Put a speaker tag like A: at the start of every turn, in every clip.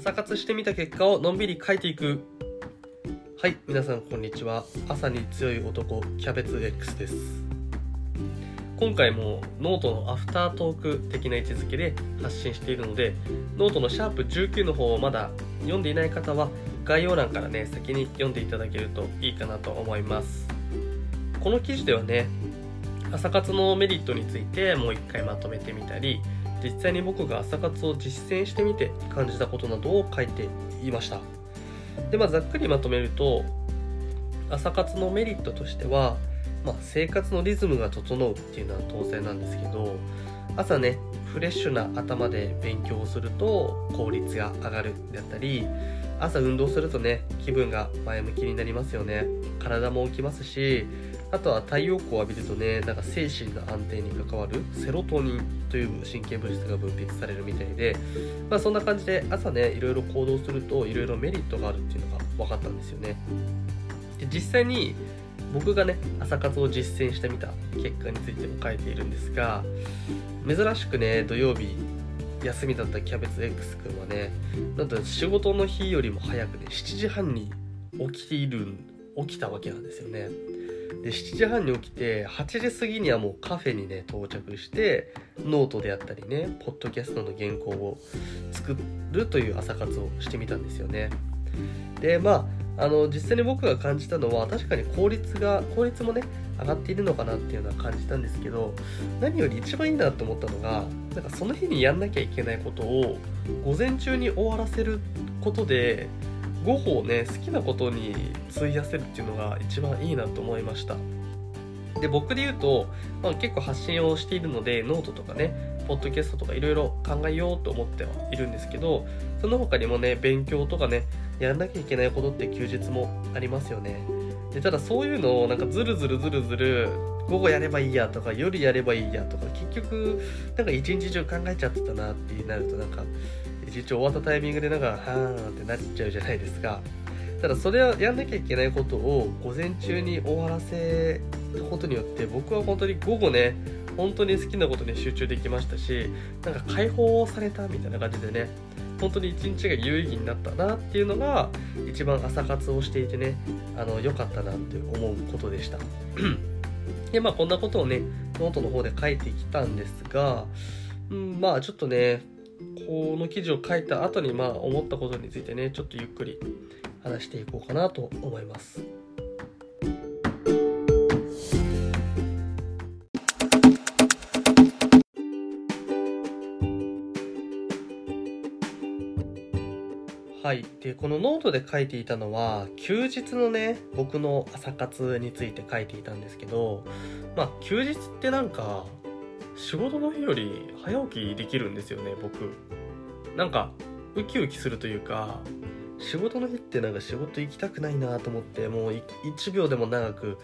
A: 朝活してみた結果をのんびり書いていく。はい皆さんこんにちは。朝に強い男キャベツ X です。今回もノートのアフタートーク的な位置づけで発信しているのでノートのシャープ19の方をまだ読んでいない方は概要欄からね先に読んでいただけるといいかなと思います。この記事ではね朝活のメリットについてもう一回まとめてみたり実際に僕が朝活を実践してみて感じたことなどを書いていました。でまあざっくりまとめると朝活のメリットとしては、まあ、生活のリズムが整うっていうのは当然なんですけど朝ねフレッシュな頭で勉強をすると効率が上がるであったり朝運動するとね気分が前向きになりますよね。体も起きますしあとは太陽光を浴びるとねなんか精神の安定に関わるセロトニンという神経物質が分泌されるみたいで、まあ、そんな感じで朝ねいろいろ行動するといろいろメリットがあるっていうのが分かったんですよね。で実際に僕がね朝活を実践してみた結果についても書いているんですが珍しくね土曜日休みだったキャベツ X 君はねなんと仕事の日よりも早くね7時半に起きている起きたわけなんですよね。で7時半に起きて8時過ぎにはもうカフェにね到着してノートであったりねポッドキャストの原稿を作るという朝活をしてみたんですよね。でまああの実際に僕が感じたのは確かに効率が効率もね上がっているのかなっていうのは感じたんですけど何より一番いいなと思ったのがなんかその日にやんなきゃいけないことを午前中に終わらせることで午後ね好きなことに費やせるっていうのが一番いいなと思いました。で僕で言うと、まあ、結構発信をしているのでノートとかねポッドキャストとかいろいろ考えようと思ってはいるんですけどその他にもね勉強とかねやらなきゃいけないことって休日もありますよね。でただそういうのをなんかずるずるずるずる午後やればいいやとか夜やればいいやとか結局なんか一日中考えちゃってたなってなるとなんか一日終わったタイミングでなんかはーんってなっちゃうじゃないですか。ただそれはやんなきゃいけないことを午前中に終わらせることによって僕は本当に午後ね本当に好きなことに集中できましたしなんか解放されたみたいな感じでね本当に一日が有意義になったなっていうのが一番朝活をしていてねあの良かったなって思うことでした。でまあこんなことをねノートの方で書いてきたんですが、うん、まあちょっとねこの記事を書いた後にまあ思ったことについてねちょっとゆっくり話していこうかなと思います。はい、でこのノートで書いていたのは休日のね僕の朝活について書いていたんですけどまあ休日ってなんか仕事の日より早起きできるんですよね僕。なんかウキウキするというか仕事の日ってなんか仕事行きたくないなと思ってもう1秒でも長く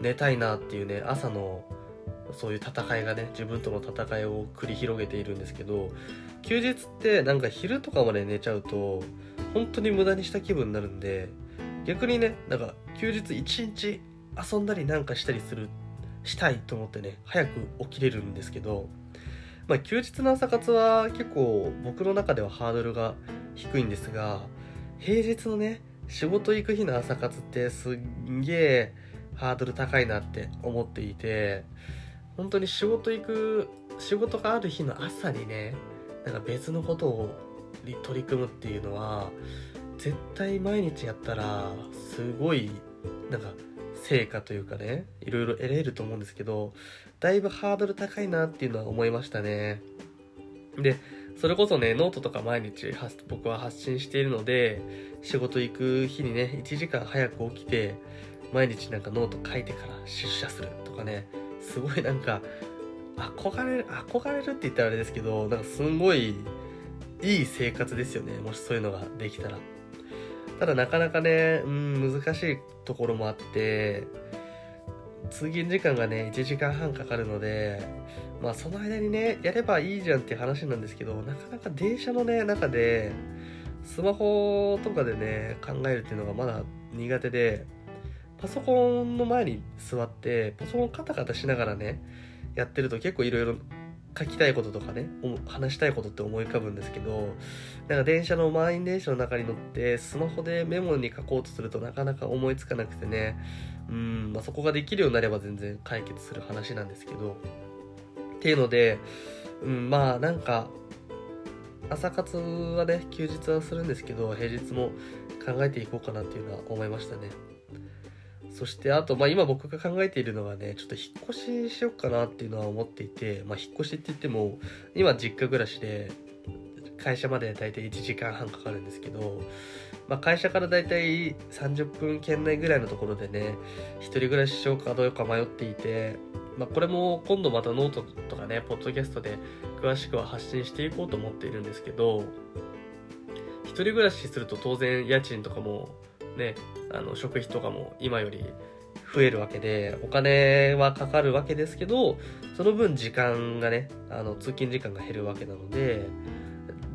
A: 寝たいなっていうね朝のそういう戦いがね自分との戦いを繰り広げているんですけど休日ってなんか昼とかまで寝ちゃうと本当に無駄にした気分になるんで逆にねなんか休日一日遊んだりなんかしたりするしたいと思ってね早く起きれるんですけどまあ休日の朝活は結構僕の中ではハードルが低いんですが平日のね仕事行く日の朝活ってすんげえハードル高いなって思っていて本当に仕事行く仕事がある日の朝にねなんか別のことを取り組むっていうのは絶対毎日やったらすごいなんか成果というかねいろいろ得れると思うんですけどだいぶハードル高いなっていうのは思いましたね。でそれこそねノートとか毎日僕は発信しているので仕事行く日にね1時間早く起きて毎日なんかノート書いてから出社するとかねすごいなんか憧れる憧れるって言ったらあれですけどなんかすんごいいい生活ですよね。もしそういうのができたら。ただなかなかねうん難しいところもあって通勤時間がね1時間半かかるのでまあその間にねやればいいじゃんっていう話なんですけどなかなか電車のね中でスマホとかでね考えるっていうのがまだ苦手でパソコンの前に座ってパソコンカタカタしながらねやってると結構いろいろ書きたいこととかね話したいことって思い浮かぶんですけどなんか電車の満員電車の中に乗ってスマホでメモに書こうとするとなかなか思いつかなくてねうん、まあ、そこができるようになれば全然解決する話なんですけどっていうので、うん、まあなんか朝活はね休日はするんですけど平日も考えていこうかなっていうのは思いましたね。そしてあと、まあ、今僕が考えているのはねちょっと引っ越ししようかなっていうのは思っていて、まあ、引っ越しって言っても今実家暮らしで会社まで大体1時間半かかるんですけど、まあ、会社から大体30分圏内ぐらいのところでね一人暮らししようかどうか迷っていて、まあ、これも今度またノートとかねポッドキャストで詳しくは発信していこうと思っているんですけど一人暮らしすると当然家賃とかもねあの食費とかも今より増えるわけでお金はかかるわけですけどその分時間がねあの通勤時間が減るわけなので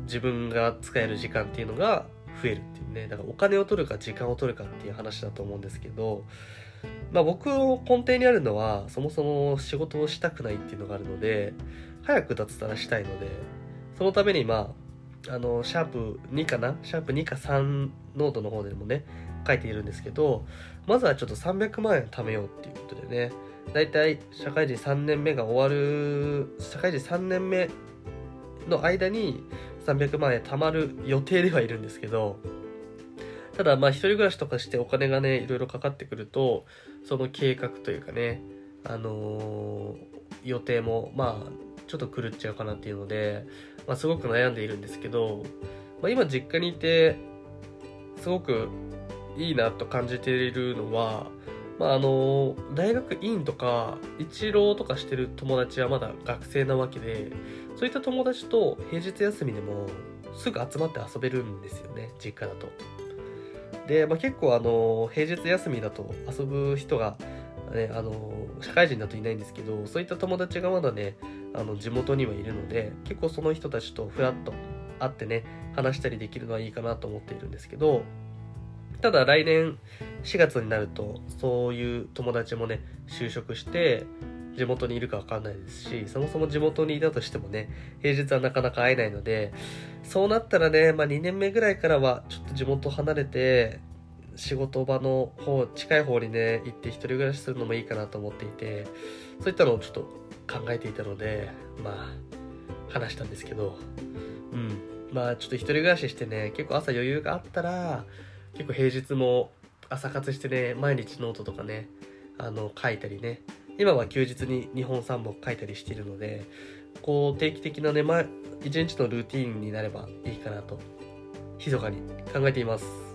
A: 自分が使える時間っていうのが増えるっていうね。だからお金を取るか時間を取るかっていう話だと思うんですけどまあ僕の根底にあるのはそもそも仕事をしたくないっていうのがあるので早く脱サラしたいのでそのためにまああのシャープ2かな？シャープ2か3ノートの方でもね書いているんですけどまずはちょっと300万円貯めようっていうことでねだいたい社会人3年目が終わる社会人3年目の間に300万円貯まる予定ではいるんですけどただまあ一人暮らしとかしてお金がねいろいろかかってくるとその計画というかねあのー、予定もまあちょっと狂っちゃうかなっていうので、まあ、すごく悩んでいるんですけど、まあ、今実家にいてすごくいいなと感じているのは、まあ、あの大学院とか一浪とかしてる友達はまだ学生なわけでそういった友達と平日休みでもすぐ集まって遊べるんですよね実家だと。で、まあ、結構あの平日休みだと遊ぶ人が、ね、あの社会人だといないんですけどそういった友達がまだねあの地元にはいるので結構その人たちとフラッと会ってね話したりできるのはいいかなと思っているんですけどただ来年4月になるとそういう友達もね就職して地元にいるか分かんないですしそもそも地元にいたとしてもね平日はなかなか会えないのでそうなったらね、まあ、2年目ぐらいからはちょっと地元離れて仕事場の方近い方にね行って一人暮らしするのもいいかなと思っていてそういったのをちょっと考えていたのでまあ話したんですけどうん。まあちょっと一人暮らししてね結構朝余裕があったら結構平日も朝活してね毎日ノートとかねあの書いたりね。今は休日に2本3本書いたりしているのでこう定期的なね、ま、一日のルーティンになればいいかなと密かに考えています。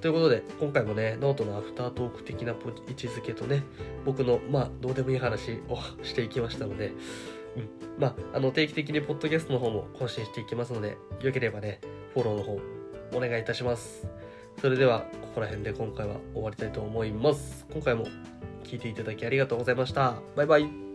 A: ということで今回もねノートのアフタートーク的な位置づけとね僕のまあどうでもいい話を していきましたのでうん、まあ、あの定期的にポッドキャストの方も更新していきますので、よければね、フォローの方お願いいたします。それでは、ここら辺で今回は終わりたいと思います。今回も聞いていただきありがとうございました。バイバイ。